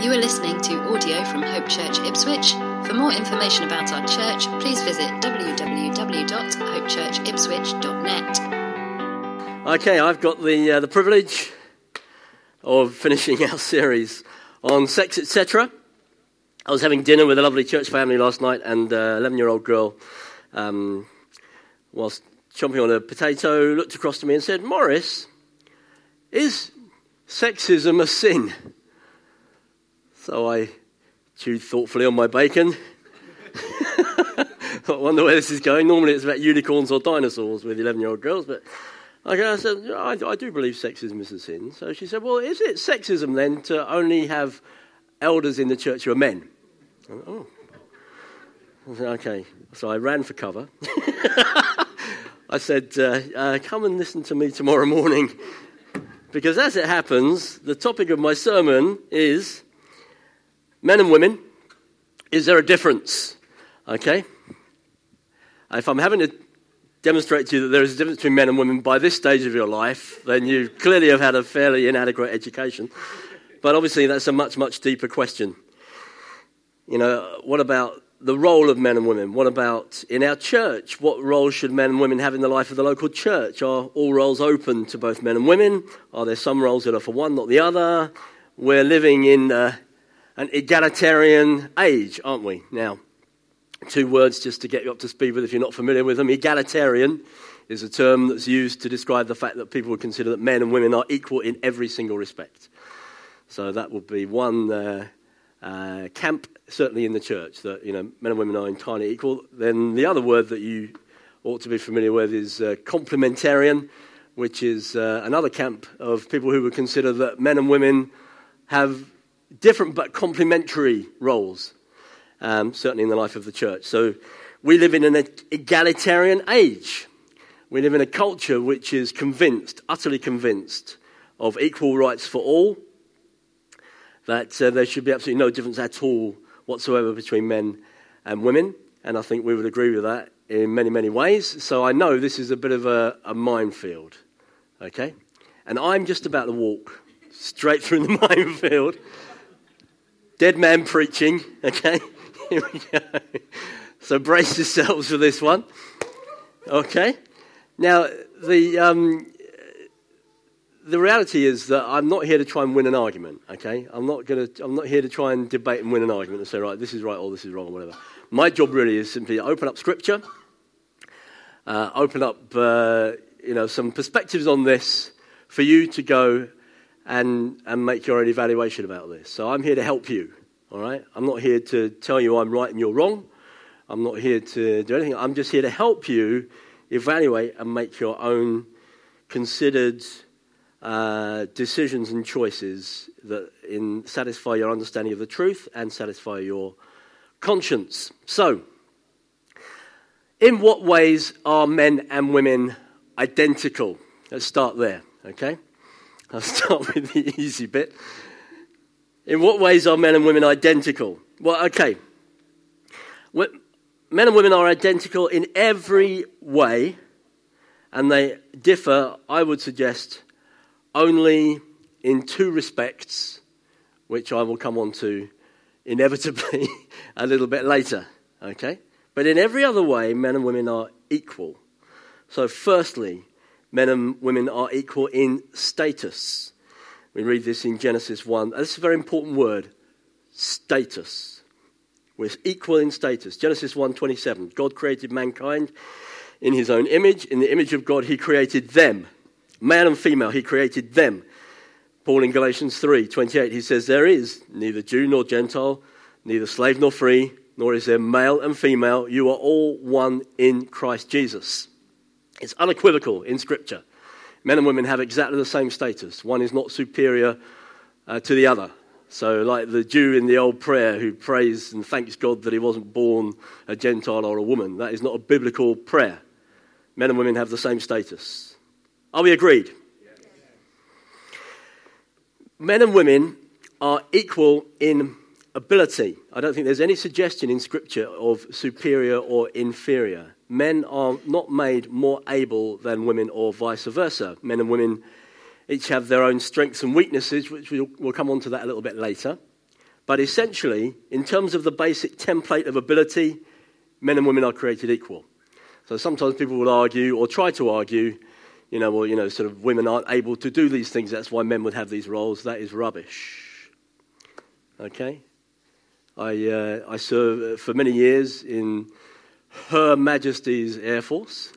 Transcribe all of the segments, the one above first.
You are listening to audio from Hope Church Ipswich. For more information about our church, please visit www.hopechurchipswich.net. Okay, I've got the, uh, the privilege of finishing our series on sex, etc. I was having dinner with a lovely church family last night, and an 11 year old girl, um, whilst chomping on a potato, looked across to me and said, Morris, is sexism a sin? So I chewed thoughtfully on my bacon. I wonder where this is going. Normally it's about unicorns or dinosaurs with 11 year old girls, but I said, I, do believe sexism is a sin. So she said, Well, is it sexism then to only have elders in the church who are men? Went, oh. Said, Okay. So I ran for cover. I said, uh, uh, Come and listen to me tomorrow morning. Because as it happens, the topic of my sermon is Men and women, is there a difference? Okay? If I'm having to demonstrate to you that there is a difference between men and women by this stage of your life, then you clearly have had a fairly inadequate education. But obviously, that's a much, much deeper question. You know, what about the role of men and women? What about in our church? What role should men and women have in the life of the local church? Are all roles open to both men and women? Are there some roles that are for one, not the other? We're living in uh, an egalitarian age, aren't we, now? Two words just to get you up to speed with if you're not familiar with them. Egalitarian is a term that's used to describe the fact that people would consider that men and women are equal in every single respect. So that would be one uh, uh, camp, certainly in the church, that you know men and women are entirely equal. Then the other word that you ought to be familiar with is uh, complementarian, which is uh, another camp of people who would consider that men and women have different but complementary roles, um, certainly in the life of the church. So we live in an egalitarian age. We live in a culture which is convinced, utterly convinced, of equal rights for all, that uh, there should be absolutely no difference at all whatsoever between men and women. And I think we would agree with that in many, many ways. So I know this is a bit of a, a minefield, okay? And I'm just about to walk straight through the minefield. Dead man preaching, okay? Here we go. So brace yourselves for this one. Okay? Now, the, um, the reality is that I'm not here to try and win an argument, okay? I'm not, gonna, I'm not here to try and debate and win an argument and say, right, this is right or this is wrong or whatever. My job really is simply to open up Scripture, uh, open up uh, you know, some perspectives on this for you to go and, and make your own evaluation about this. So I'm here to help you, all right? I'm not here to tell you I'm right and you're wrong. I'm not here to do anything. I'm just here to help you evaluate and make your own considered uh, decisions and choices that in, satisfy your understanding of the truth and satisfy your conscience. So, in what ways are men and women identical? Let's start there, okay? I'll start with the easy bit. In what ways are men and women identical? Well, okay. Men and women are identical in every way, and they differ, I would suggest, only in two respects, which I will come on to inevitably a little bit later. Okay? But in every other way, men and women are equal. So, firstly, men and women are equal in status. We read this in Genesis 1. This is a very important word status. We're equal in status. Genesis 1:27. God created mankind in his own image. In the image of God, he created them. Male and female, he created them. Paul in Galatians 3:28, he says, There is neither Jew nor Gentile, neither slave nor free, nor is there male and female. You are all one in Christ Jesus. It's unequivocal in Scripture. Men and women have exactly the same status. One is not superior uh, to the other. So, like the Jew in the old prayer who prays and thanks God that he wasn't born a Gentile or a woman, that is not a biblical prayer. Men and women have the same status. Are we agreed? Men and women are equal in ability. I don't think there's any suggestion in Scripture of superior or inferior. Men are not made more able than women or vice versa. Men and women each have their own strengths and weaknesses, which we'll, we'll come on to that a little bit later. But essentially, in terms of the basic template of ability, men and women are created equal. So sometimes people will argue or try to argue, you know, well, you know, sort of women aren't able to do these things. That's why men would have these roles. That is rubbish. Okay? I, uh, I served for many years in Her Majesty's Air Force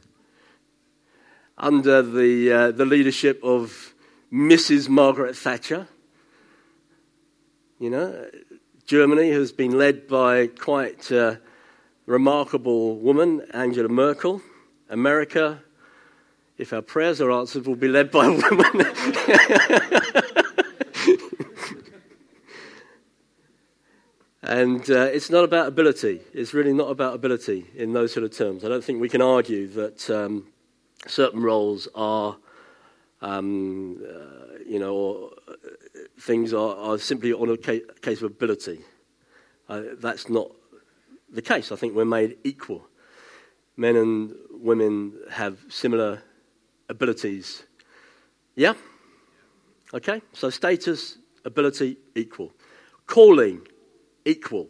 under the, uh, the leadership of Mrs. Margaret Thatcher. You know, Germany has been led by quite a remarkable woman, Angela Merkel. America, if our prayers are answered, will be led by a woman. and uh, it's not about ability. It's really not about ability in those sort of terms. I don't think we can argue that um, certain roles are, um, uh, you know, uh, things are, are, simply on a case of ability. Uh, that's not the case. I think we're made equal. Men and women have similar abilities. Yeah? Okay? So status, ability, equal. Calling, equal.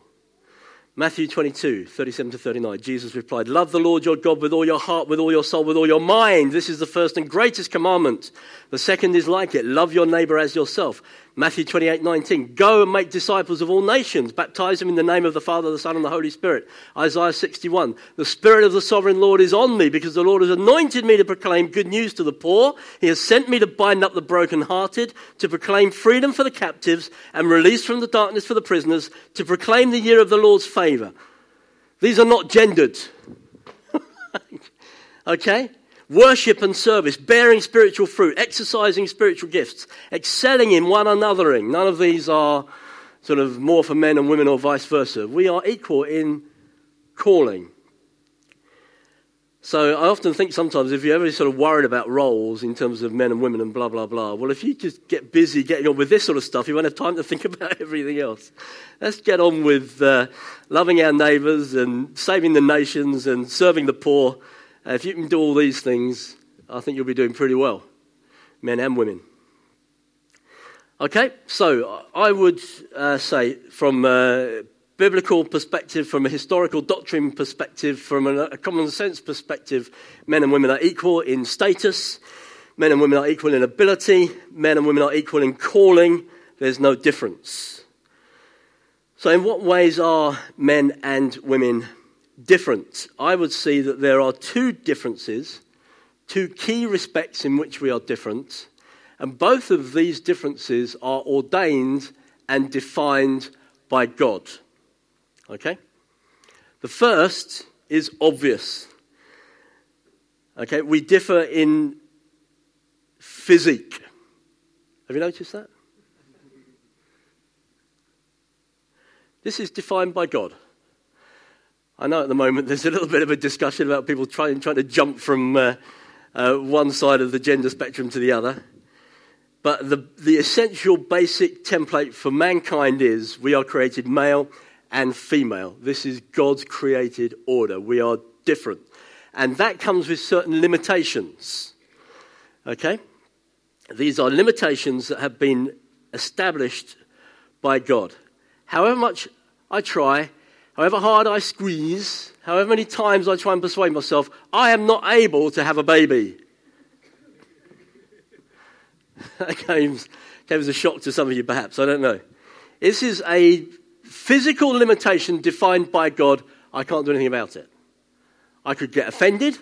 Matthew 22, 37 to 39. Jesus replied, Love the Lord your God with all your heart, with all your soul, with all your mind. This is the first and greatest commandment. The second is like it love your neighbor as yourself. Matthew 28, 19. Go and make disciples of all nations. Baptize them in the name of the Father, the Son, and the Holy Spirit. Isaiah 61. The Spirit of the sovereign Lord is on me because the Lord has anointed me to proclaim good news to the poor. He has sent me to bind up the brokenhearted, to proclaim freedom for the captives and release from the darkness for the prisoners, to proclaim the year of the Lord's favor. These are not gendered. okay? Worship and service, bearing spiritual fruit, exercising spiritual gifts, excelling in one anothering. None of these are sort of more for men and women or vice versa. We are equal in calling. So I often think sometimes if you're ever sort of worried about roles in terms of men and women and blah, blah, blah, well, if you just get busy getting on with this sort of stuff, you won't have time to think about everything else. Let's get on with uh, loving our neighbours and saving the nations and serving the poor if you can do all these things, I think you'll be doing pretty well, men and women. Okay, so I would uh, say from a biblical perspective, from a historical doctrine perspective, from a common sense perspective, men and women are equal in status, men and women are equal in ability, men and women are equal in calling. There's no difference. So, in what ways are men and women different. I would see that there are two differences, two key respects in which we are different, and both of these differences are ordained and defined by God. Okay? The first is obvious. Okay, we differ in physique. Have you noticed that? This is defined by God. I know at the moment there's a little bit of a discussion about people trying, trying to jump from uh, uh, one side of the gender spectrum to the other. But the, the essential basic template for mankind is we are created male and female. This is God's created order. We are different. And that comes with certain limitations. Okay? These are limitations that have been established by God. However much I try, however hard I squeeze, however many times I try and persuade myself, I am not able to have a baby. that came, came as a shock to some of you, perhaps. I don't know. This is a physical limitation defined by God. I can't do anything about it. I could get offended.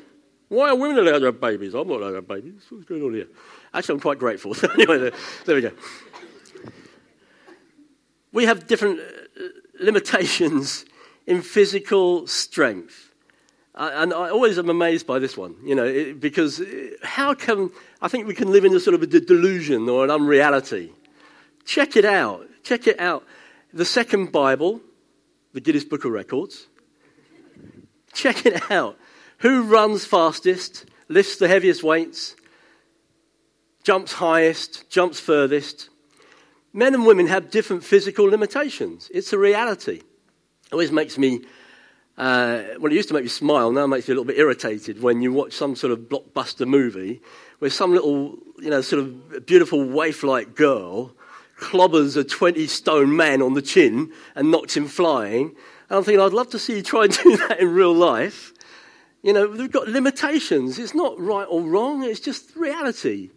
Why are women allowed to have babies? I'm not allowed to have babies. What's going on here? Actually, I'm quite grateful. anyway, there, we go. We have different uh, limitations in physical strength. And I always am amazed by this one, you know, because how can, I think we can live in a sort of a delusion or an unreality. Check it out. Check it out. The second Bible, the Guinness Book of Records. Check it out. Who runs fastest, lifts the heaviest weights, jumps highest, jumps furthest? Men and women have different physical limitations. It's a reality always makes me, uh, well, it used to make me smile, now it makes me a little bit irritated when you watch some sort of blockbuster movie where some little, you know, sort of beautiful waif like girl clobbers a 20 stone man on the chin and knocks him flying. And I'm thinking, I'd love to see you try and do that in real life. You know, we've got limitations. It's not right or wrong, it's just reality.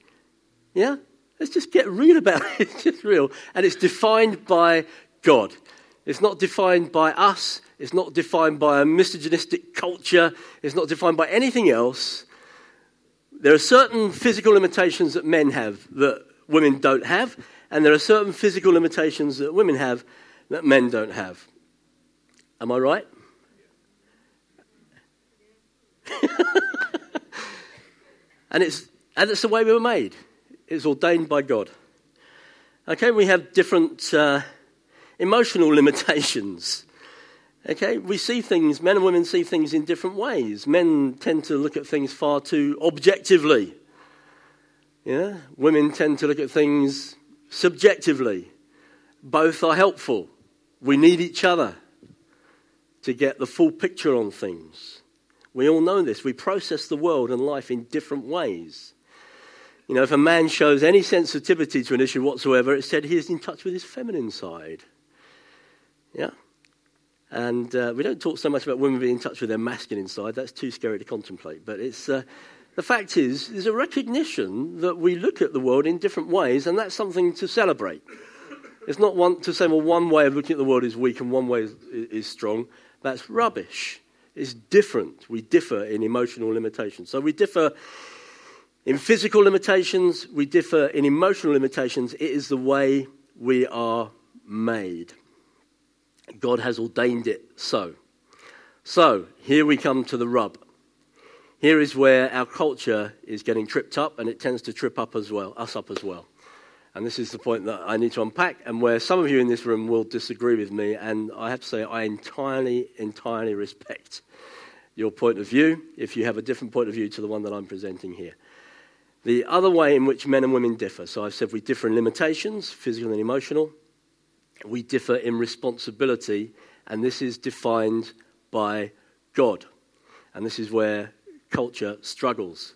Yeah? Let's just get real about it. It's just real. And it's defined by God. It's not defined by us. It's not defined by a misogynistic culture. It's not defined by anything else. There are certain physical limitations that men have that women don't have, and there are certain physical limitations that women have that men don't have. Am I right? and it's and it's the way we were made. It's ordained by God. Okay, we have different uh, emotional limitations. Okay, we see things, men and women see things in different ways. Men tend to look at things far too objectively. Yeah, women tend to look at things subjectively. Both are helpful. We need each other to get the full picture on things. We all know this. We process the world and life in different ways. You know, if a man shows any sensitivity to an issue whatsoever, it's said he is in touch with his feminine side. Yeah? And uh, we don't talk so much about women being in touch with their masculine side. That's too scary to contemplate. But it's, uh, the fact is, there's a recognition that we look at the world in different ways, and that's something to celebrate. It's not one, to say, well, one way of looking at the world is weak and one way is, is strong. That's rubbish. It's different. We differ in emotional limitations. So we differ in physical limitations, we differ in emotional limitations. It is the way we are made. God has ordained it so. So, here we come to the rub. Here is where our culture is getting tripped up, and it tends to trip up as well, us up as well. And this is the point that I need to unpack, and where some of you in this room will disagree with me, and I have to say, I entirely, entirely respect your point of view if you have a different point of view to the one that I'm presenting here. The other way in which men and women differ, so I've said we differ in limitations, physical and emotional, we differ in responsibility, and this is defined by God. And this is where culture struggles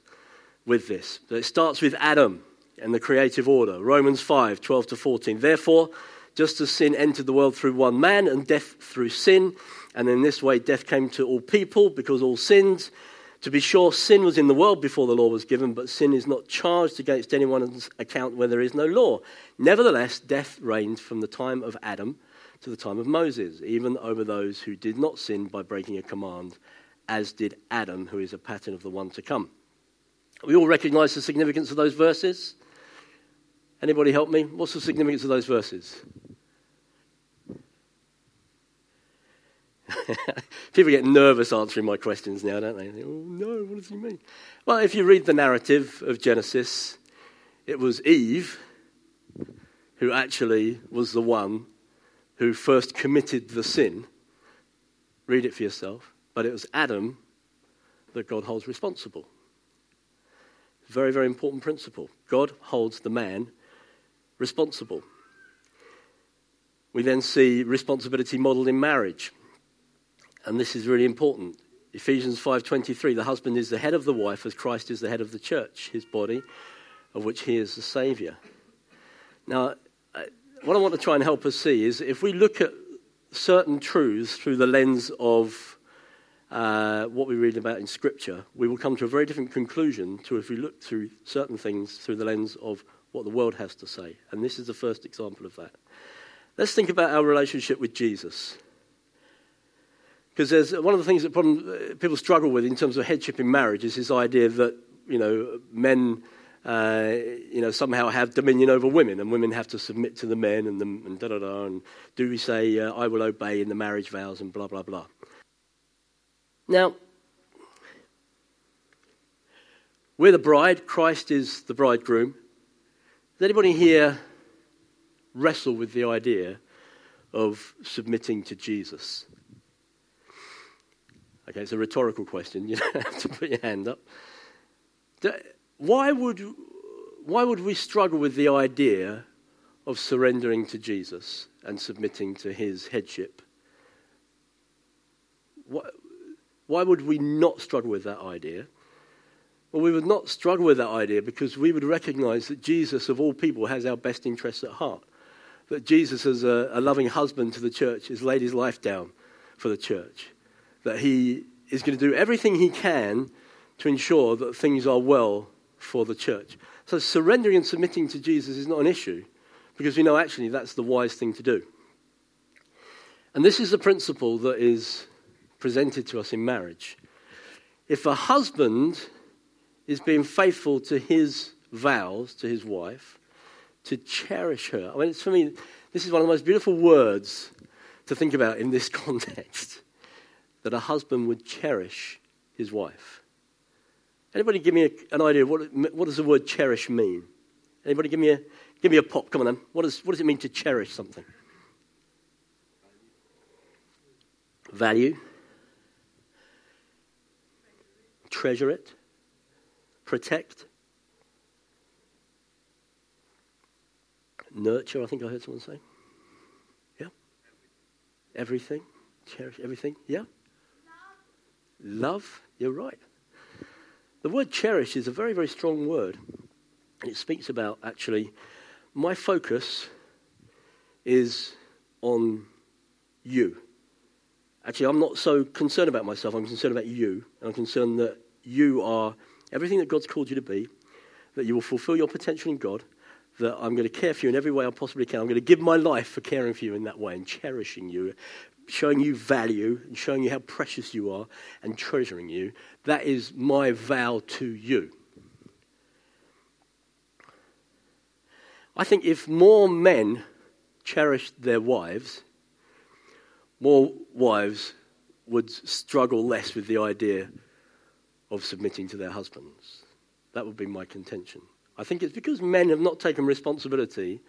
with this. So it starts with Adam and the creative order. Romans 5 12 to 14. Therefore, just as sin entered the world through one man and death through sin, and in this way death came to all people because all sinned. To be sure, sin was in the world before the law was given, but sin is not charged against anyone's account where there is no law. Nevertheless, death reigned from the time of Adam to the time of Moses, even over those who did not sin by breaking a command, as did Adam, who is a pattern of the one to come. We all recognize the significance of those verses. Anybody help me? What's the significance of those verses? People get nervous answering my questions now, don't they? oh, no, what does he mean? Well, if you read the narrative of Genesis, it was Eve who actually was the one who first committed the sin. Read it for yourself. But it was Adam that God holds responsible. Very, very important principle. God holds the man responsible. We then see responsibility modeled in marriage. And this is really important. Ephesians 5:23 the husband is the head of the wife as Christ is the head of the church, his body, of which he is the savior. Now, what I want to try and help us see is if we look at certain truths through the lens of uh, what we read about in Scripture, we will come to a very different conclusion to if we look through certain things through the lens of what the world has to say. And this is the first example of that. Let's think about our relationship with Jesus. Because there's one of the things that problem, uh, people struggle with in terms of headship in marriage is this idea that, you know, men, uh, you know, somehow have dominion over women and women have to submit to the men and, the, and da da da. And do we say, uh, I will obey in the marriage vows and blah, blah, blah. Now, we're the bride, Christ is the bridegroom. Does anybody here wrestle with the idea of submitting to Jesus? Okay, it's a rhetorical question. You don't have to put your hand up. Why would, why would we struggle with the idea of surrendering to Jesus and submitting to his headship? Why, why would we not struggle with that idea? Well, we would not struggle with that idea because we would recognize that Jesus, of all people, has our best interests at heart. that Jesus, as a, a loving husband to the church, has laid his life down for the church. That he is going to do everything he can to ensure that things are well for the church. So surrendering and submitting to Jesus is not an issue because we know actually that's the wise thing to do. And this is the principle that is presented to us in marriage. If a husband is being faithful to his vows to his wife, to cherish her. I mean, it's for me, this is one of the most beautiful words to think about in this context that a husband would cherish his wife. Anybody give me a, an idea of what, what does the word cherish mean? Anybody give me a, give me a pop? Come on then. What, is, what does it mean to cherish something? Value. Treasure it. Protect. Nurture, I think I heard someone say. Yeah? Everything. Cherish everything. Yeah? Love. You're right. The word cherish is a very, very strong word. It speaks about actually, my focus is on you. Actually, I'm not so concerned about myself, I'm concerned about you. And I'm concerned that you are everything that God's called you to be, that you will fulfill your potential in God, that I'm going to care for you in every way I possibly can. I'm going to give my life for caring for you in that way and cherishing you, showing you value and showing you how precious you are and treasuring you. That is my vow to you. I think if more men cherished their wives, more wives would struggle less with the idea of submitting to their husbands. That would be my contention. I think it's because men have not taken responsibility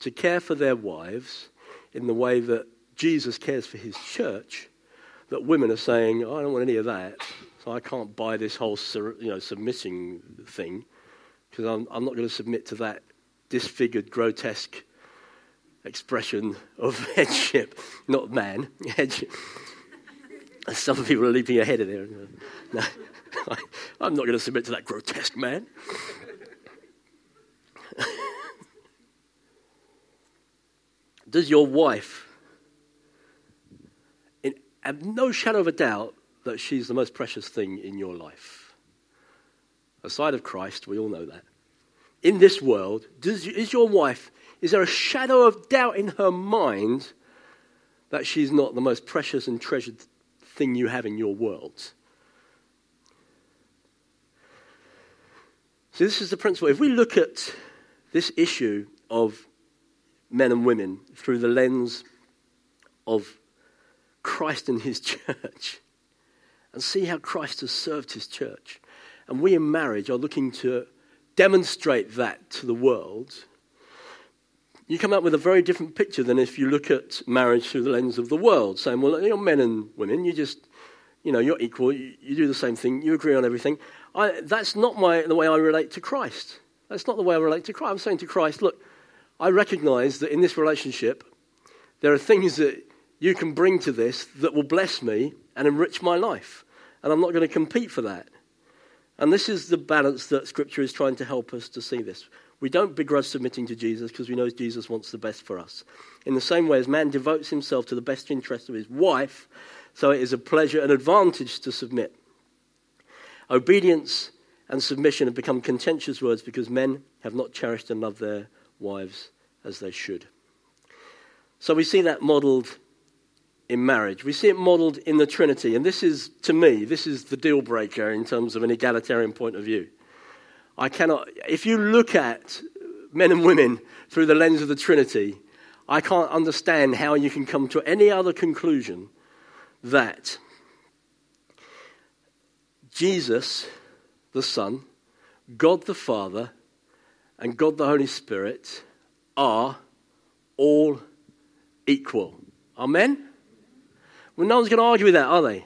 to care for their wives in the way that Jesus cares for his church, that women are saying, oh, I don't want any of that, so I can't buy this whole you know, submitting thing, because I'm, I'm not going to submit to that disfigured, grotesque expression of headship, not man, headship. Some people are leaping ahead of there. No, I'm not going to submit to that grotesque man. Does your wife have no shadow of a doubt that she's the most precious thing in your life? Aside of Christ, we all know that. In this world, does, is your wife, is there a shadow of doubt in her mind that she's not the most precious and treasured thing you have in your world? So, this is the principle. If we look at this issue of men and women through the lens of Christ and his church and see how Christ has served his church. And we in marriage are looking to demonstrate that to the world. You come up with a very different picture than if you look at marriage through the lens of the world, saying, well, you're men and women, you just, you know, you're equal, you, you do the same thing, you agree on everything. I, that's not my, the way I relate to Christ. That's not the way I relate to Christ. I'm saying to Christ, look, I recognize that in this relationship, there are things that you can bring to this that will bless me and enrich my life. And I'm not going to compete for that. And this is the balance that Scripture is trying to help us to see this. We don't begrudge submitting to Jesus because we know Jesus wants the best for us. In the same way as man devotes himself to the best interest of his wife, so it is a pleasure and advantage to submit. Obedience and submission have become contentious words because men have not cherished and loved their wives as they should. So we see that modeled in marriage. We see it modeled in the Trinity. And this is, to me, this is the deal breaker in terms of an egalitarian point of view. I cannot, if you look at men and women through the lens of the Trinity, I can't understand how you can come to any other conclusion that Jesus, the Son, God the Father, and God the Holy Spirit are all equal. Amen? Well, no one's going to argue with that, are they?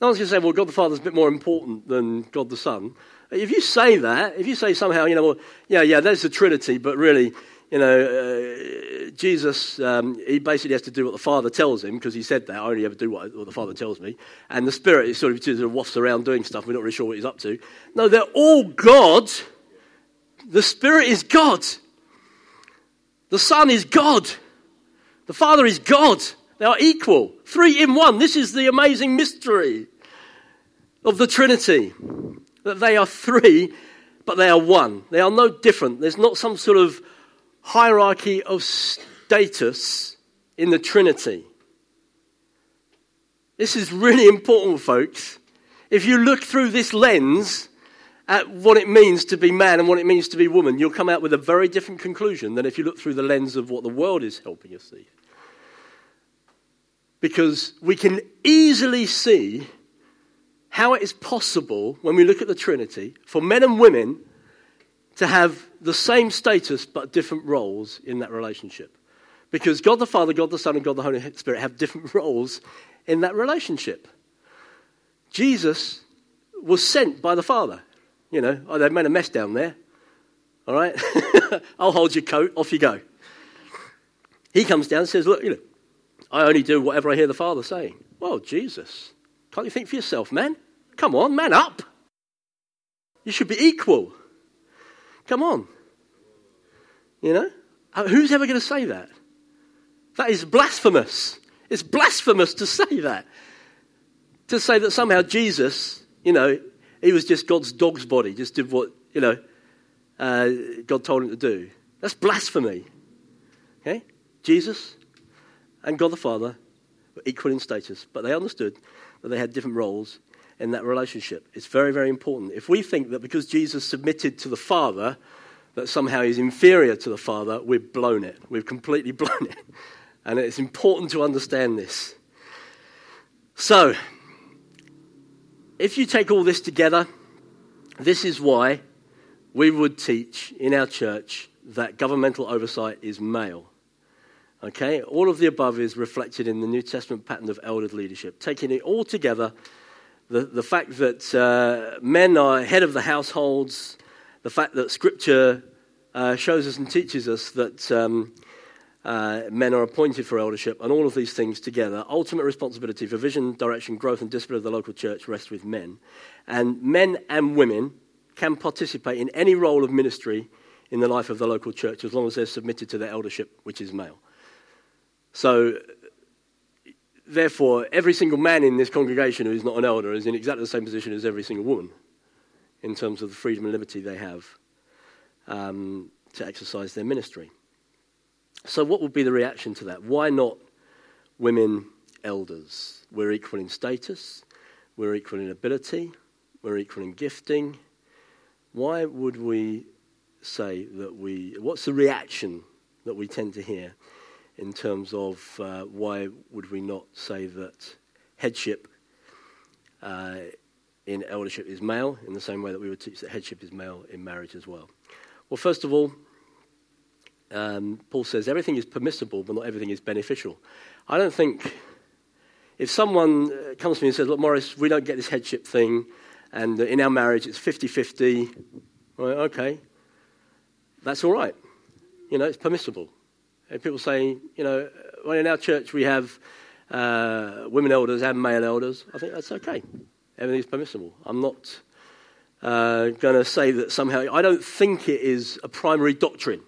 No one's going to say, well, God the Father is a bit more important than God the Son. If you say that, if you say somehow, you know, well, yeah, yeah, there's the Trinity, but really, you know, uh, Jesus, um, he basically has to do what the Father tells him because he said that. I only ever do what, what the Father tells me. And the Spirit is sort of, wafts around doing stuff. We're not really sure what he's up to. No, they're all God. The Spirit is God. The Son is God. The Father is God. They are equal. Three in one. This is the amazing mystery of the Trinity. That they are three, but they are one. They are no different. There's not some sort of hierarchy of status in the Trinity. This is really important, folks. If you look through this lens at what it means to be man and what it means to be woman, you'll come out with a very different conclusion than if you look through the lens of what the world is helping us see. Because we can easily see how it is possible, when we look at the Trinity, for men and women to have the same status but different roles in that relationship. Because God the Father, God the Son, and God the Holy Spirit have different roles in that relationship. Jesus was sent by the Father. You know, oh, they've made a mess down there. All right? I'll hold your coat, off you go. He comes down and says, Look, you know, I only do whatever I hear the Father saying. Well, Jesus, can't you think for yourself, man? Come on, man up. You should be equal. Come on. You know? Uh, who's ever going to say that? That is blasphemous. It's blasphemous to say that. To say that somehow Jesus, you know, he was just God's dog's body, just did what, you know, uh, God told him to do. That's blasphemy. Okay? Jesus and God the Father were equal in status, but they understood that they had different roles in that relationship. It's very, very important. If we think that because Jesus submitted to the Father, that somehow he's inferior to the Father, we've blown it. We've completely blown it. And it's important to understand this. So, if you take all this together, this is why we would teach in our church that governmental oversight is male. Okay? All of the above is reflected in the New Testament pattern of elder leadership. Taking it all together, the, the fact that uh, men are head of the households, the fact that Scripture uh, shows us and teaches us that um, uh, men are appointed for eldership, and all of these things together, ultimate responsibility for vision, direction, growth, and discipline of the local church rests with men. And men and women can participate in any role of ministry in the life of the local church as long as they're submitted to their eldership, which is male. So, therefore, every single man in this congregation who is not an elder is in exactly the same position as every single woman in terms of the freedom and liberty they have um, to exercise their ministry. So, what would be the reaction to that? Why not women elders? We're equal in status, we're equal in ability, we're equal in gifting. Why would we say that we. What's the reaction that we tend to hear in terms of uh, why would we not say that headship uh, in eldership is male in the same way that we would teach that headship is male in marriage as well? Well, first of all, um, Paul says everything is permissible, but not everything is beneficial. I don't think if someone uh, comes to me and says, Look, Morris, we don't get this headship thing, and in our marriage it's 50 50, right, okay, that's all right. You know, it's permissible. And people saying, you know, well, in our church we have uh, women elders and male elders. I think that's okay. Everything's permissible. I'm not uh, going to say that somehow, I don't think it is a primary doctrine.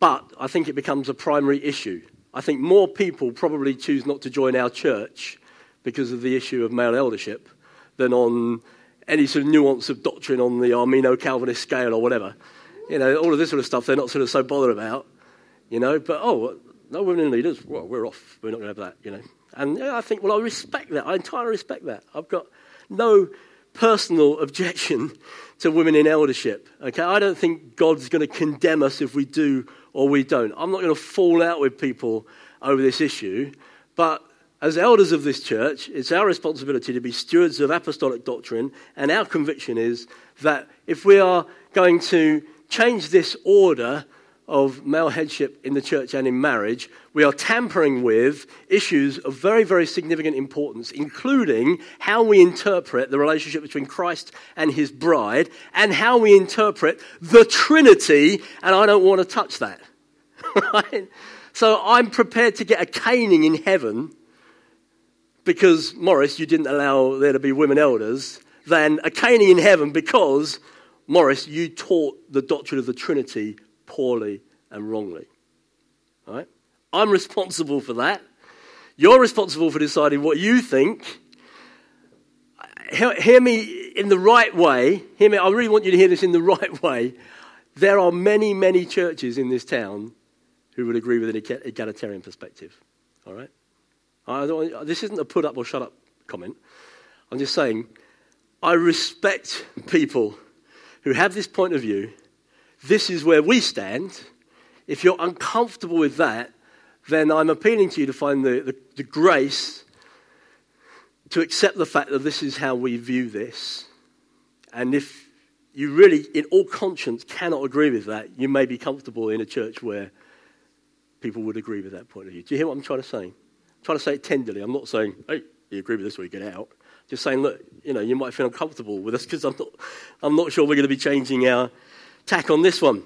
But I think it becomes a primary issue. I think more people probably choose not to join our church because of the issue of male eldership than on any sort of nuance of doctrine on the Arminian Calvinist scale or whatever. You know, all of this sort of stuff they're not sort of so bothered about, you know. But oh, no women in leaders, well, we're off. We're not going to have that, you know. And yeah, I think, well, I respect that. I entirely respect that. I've got no personal objection to women in eldership. Okay, I don't think God's going to condemn us if we do or we don't. I'm not going to fall out with people over this issue, but as elders of this church, it's our responsibility to be stewards of apostolic doctrine, and our conviction is that if we are going to change this order of male headship in the church and in marriage, we are tampering with issues of very, very significant importance, including how we interpret the relationship between Christ and his bride and how we interpret the Trinity, and I don't want to touch that. right? So I'm prepared to get a caning in heaven because, Morris, you didn't allow there to be women elders, than a caning in heaven because, Morris, you taught the doctrine of the Trinity poorly and wrongly. All right? I'm responsible for that. You're responsible for deciding what you think. Hear, me in the right way. Hear me. I really want you to hear this in the right way. There are many, many churches in this town who would agree with an egalitarian perspective. All right? this isn't a put up or shut up comment. I'm just saying, I respect people who have this point of view. This is where we stand. If you're uncomfortable with that, then I'm appealing to you to find the, the, the grace to accept the fact that this is how we view this. And if you really, in all conscience, cannot agree with that, you may be comfortable in a church where people would agree with that point of view. Do you hear what I'm trying to say? I'm trying to say it tenderly. I'm not saying, hey, you agree with this or you get out. Just saying, look, you know, you might feel uncomfortable with us because I'm not, I'm not sure we're going to be changing our tack on this one.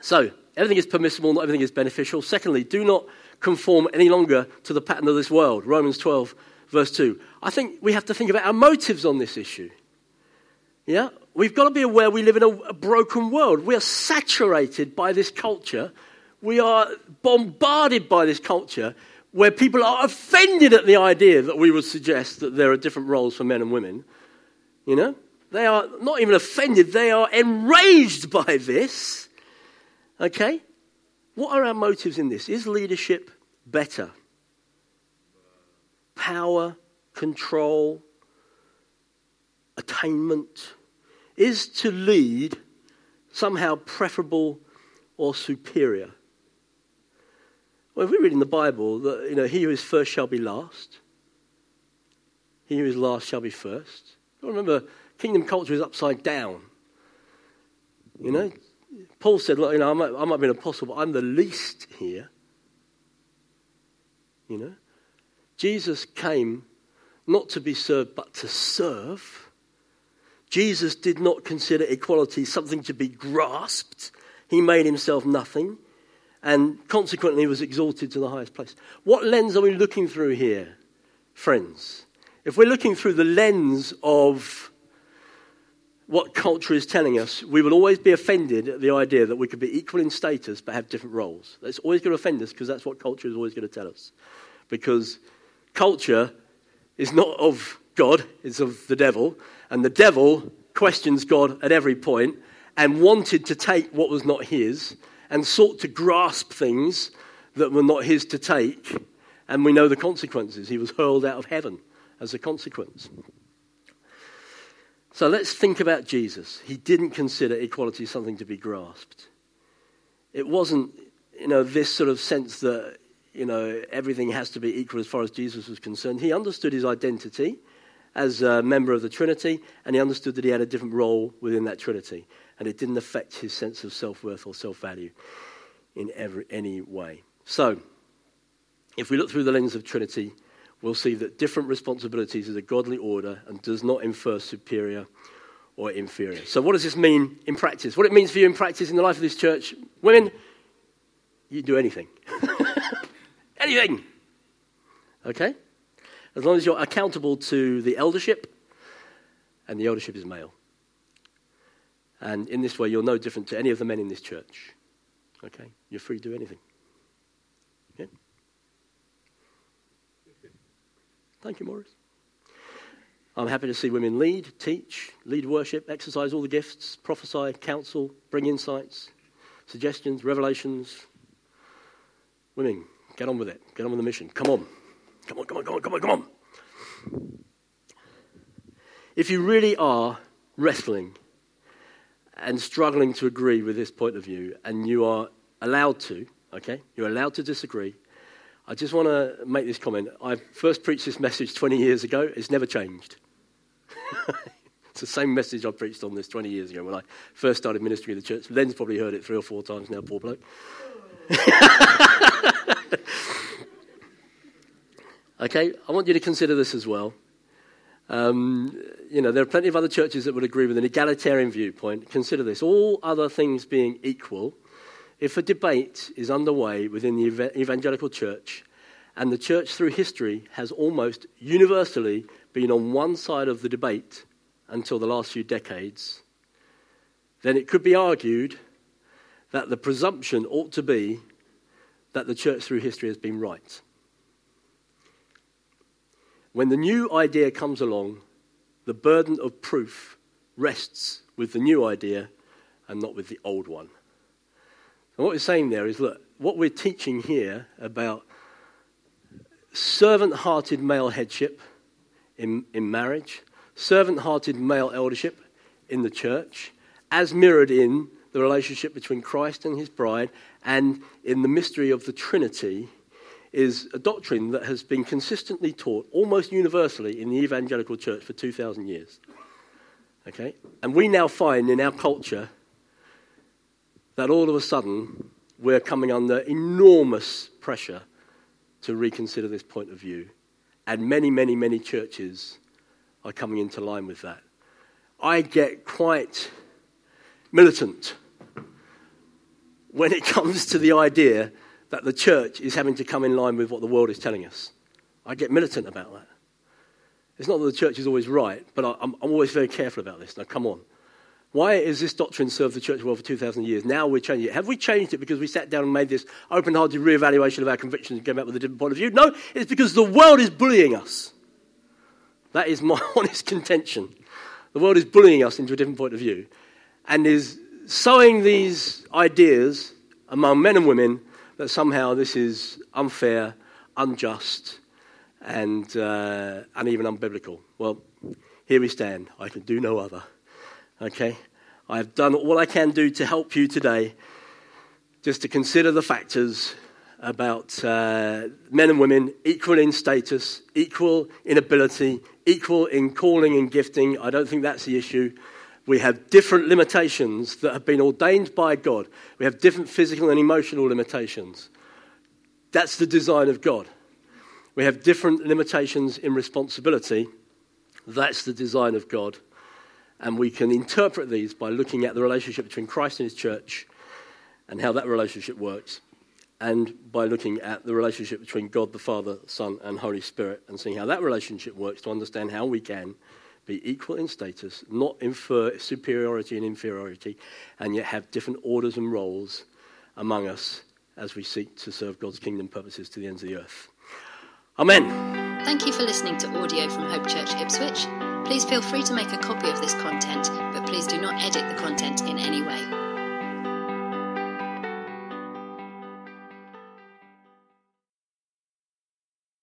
So, everything is permissible, not everything is beneficial. Secondly, do not conform any longer to the pattern of this world. Romans 12, verse 2. I think we have to think about our motives on this issue. Yeah? We've got to be aware we live in a, a broken world. We are saturated by this culture. We are bombarded by this culture where people are offended at the idea that we would suggest that there are different roles for men and women. You know? They are not even offended, they are enraged by this. Okay? What are our motives in this? Is leadership better? Power, control, attainment? Is to lead somehow preferable or superior? Well, if we read in the Bible that you know, he who is first shall be last, he who is last shall be first. Remember, kingdom culture is upside down. You know, Paul said, Look, you know, I might, I might be an apostle, but I'm the least here. You know, Jesus came not to be served, but to serve. Jesus did not consider equality something to be grasped. He made himself nothing and consequently was exalted to the highest place. What lens are we looking through here, friends? If we're looking through the lens of what culture is telling us, we will always be offended at the idea that we could be equal in status but have different roles. That's always going to offend us because that's what culture is always going to tell us. Because culture is not of God, it's of the devil, and the devil questions God at every point and wanted to take what was not his and sought to grasp things that were not his to take. And we know the consequences. He was hurled out of heaven as a consequence. So let's think about Jesus. He didn't consider equality something to be grasped. It wasn't, you know, this sort of sense that, you know, everything has to be equal as far as Jesus was concerned. He understood his identity as a member of the Trinity, and he understood that he had a different role within that Trinity and it didn't affect his sense of self worth or self value in every, any way. So, if we look through the lens of Trinity, we'll see that different responsibilities is a godly order and does not infer superior or inferior. So, what does this mean in practice? What it means for you in practice in the life of this church, women, you do anything. anything. Okay? As long as you're accountable to the eldership, and the eldership is male. And in this way, you're no different to any of the men in this church. Okay? You're free to do anything. Thank you, Morris. I'm happy to see women lead, teach, lead worship, exercise all the gifts, prophesy, counsel, bring insights, suggestions, revelations. Women, get on with it. Get on with the mission. Come on. Come on, come on, come on, come on, come on. If you really are wrestling and struggling to agree with this point of view, and you are allowed to, okay? You're allowed to disagree. I just want to make this comment. I first preached this message 20 years ago. It's never changed. it's the same message I preached on this 20 years ago when I first started ministering in the church. Len's probably heard it three or four times now, poor bloke. okay, I want you to consider this as well. Um, you know, there are plenty of other churches that would agree with an egalitarian viewpoint. Consider this all other things being equal, if a debate is underway within the evangelical church, and the church through history has almost universally been on one side of the debate until the last few decades, then it could be argued that the presumption ought to be that the church through history has been right. When the new idea comes along, the burden of proof rests with the new idea and not with the old one. And what we're saying there is look, what we're teaching here about servant hearted male headship in, in marriage, servant hearted male eldership in the church, as mirrored in the relationship between Christ and his bride, and in the mystery of the Trinity, is a doctrine that has been consistently taught almost universally in the evangelical church for 2,000 years. Okay? And we now find in our culture that all of a sudden we're coming under enormous pressure to reconsider this point of view. And many, many, many churches are coming into line with that. I get quite militant when it comes to the idea that the church is having to come in line with what the world is telling us. I get militant about that. It's not that the church is always right, but I'm, I'm always very careful about this. Now, come on. Why has this doctrine served the church well for 2,000 years? Now we're changing it. Have we changed it because we sat down and made this open hearted re-evaluation of our convictions and came up with a different point of view? No, it's because the world is bullying us. That is my honest contention. The world is bullying us into a different point of view and is sowing these ideas among men and women that somehow this is unfair, unjust, and, uh, and even unbiblical. Well, here we stand. I can do no other. Okay? I have done all I can do to help you today, just to consider the factors about uh, men and women equal in status, equal in ability, equal in calling and gifting. I don't think that's the issue. We have different limitations that have been ordained by God. We have different physical and emotional limitations. That's the design of God. We have different limitations in responsibility. That's the design of God. And we can interpret these by looking at the relationship between Christ and his church and how that relationship works, and by looking at the relationship between God the Father, Son, and Holy Spirit, and seeing how that relationship works to understand how we can be equal in status, not infer superiority and inferiority, and yet have different orders and roles among us as we seek to serve God's kingdom purposes to the ends of the earth. Amen. Thank you for listening to audio from Hope Church Ipswich. Please feel free to make a copy of this content, but please do not edit the content in any way.